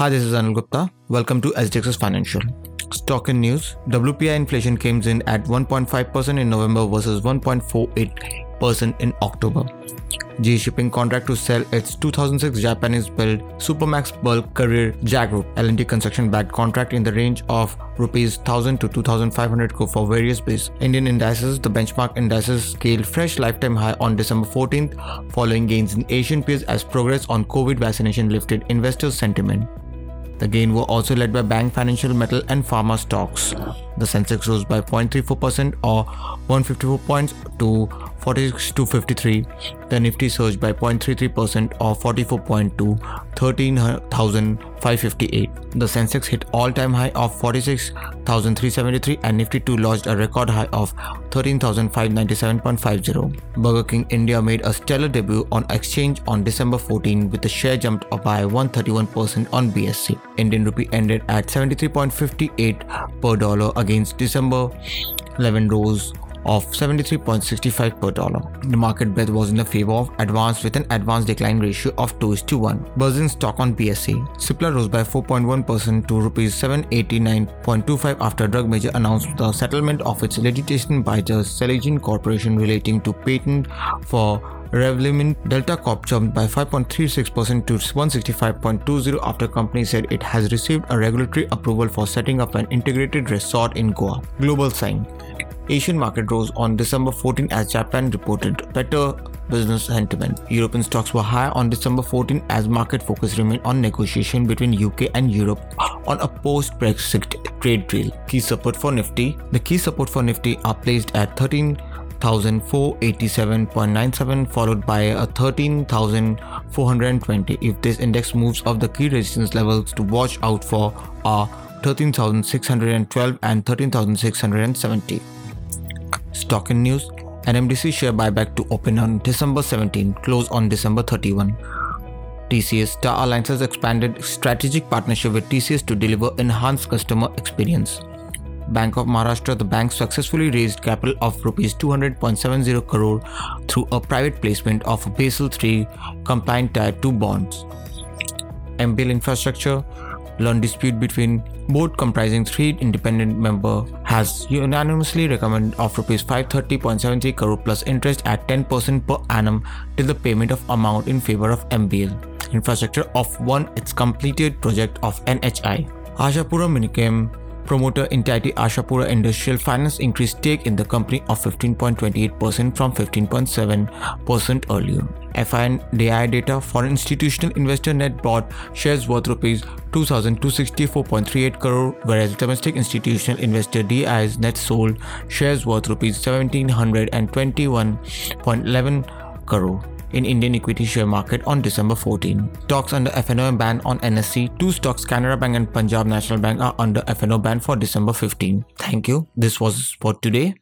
Hi, this is Anil Gupta. Welcome to SDX's Financial. Stock and news. WPI inflation came in at 1.5% in November versus 1.48% in October. G Shipping contract to sell its 2006 Japanese-built Supramax bulk carrier Jag Group L&T construction backed contract in the range of rupees 1000 to 2500 crore for various base Indian indices. The benchmark indices scaled fresh lifetime high on December 14th following gains in Asian peers as progress on COVID vaccination lifted investors' sentiment. The gain were also led by bank, financial, metal, and pharma stocks. The Sensex rose by 0.34% or 154 points to 46,253. The Nifty surged by 0.33% or 44 point to 13,558. The Sensex hit all-time high of 46,373 and Nifty 2 lodged a record high of 13,597.50. Burger King India made a stellar debut on exchange on December 14 with the share jumped up by 131% on BSE. Indian rupee ended at 73.58 per dollar against December 11 rose of 73.65 per dollar. The market bet was in the favor of advanced with an advanced decline ratio of 2 to 1. Buzzing stock on BSE. Cipla rose by 4.1% to rupees 789.25 after drug major announced the settlement of its litigation by the Celgene Corporation relating to patent for Revlimid Delta Corp jumped by 5.36% to 165.20 after company said it has received a regulatory approval for setting up an integrated resort in Goa. Global sign. Asian market rose on December 14 as Japan reported better business sentiment. European stocks were higher on December 14 as market focus remained on negotiation between UK and Europe on a post-Brexit trade deal. Key support for Nifty. The key support for Nifty are placed at 13 13,487.97 followed by a 13,420. If this index moves off the key resistance levels to watch out for are 13,612 and 13,670. Stock and news NMDC share buyback to open on December 17, close on December 31. TCS Star Alliances expanded strategic partnership with TCS to deliver enhanced customer experience. Bank of Maharashtra, the bank successfully raised capital of rupees 200.70 crore through a private placement of Basel III compliant Tier 2 bonds. MBL Infrastructure loan dispute between board comprising three independent member has unanimously recommended of rupees 530.73 crore plus interest at 10% per annum till the payment of amount in favor of MBL infrastructure of one its completed project of NHI. Ashapura Minechem promoter entity Ashapura Industrial Finance increased stake in the company of 15.28% from 15.7% earlier. FINDI data for institutional investor net bought shares worth rupees 2264.38 crore whereas domestic institutional investor DI's net sold shares worth rupees 1721.11 crore in Indian equity share market on December 14. Stocks under FNO ban on NSE, Two stocks, Canara Bank and Punjab National Bank, are under FNO ban for December 15. Thank you. This was for today.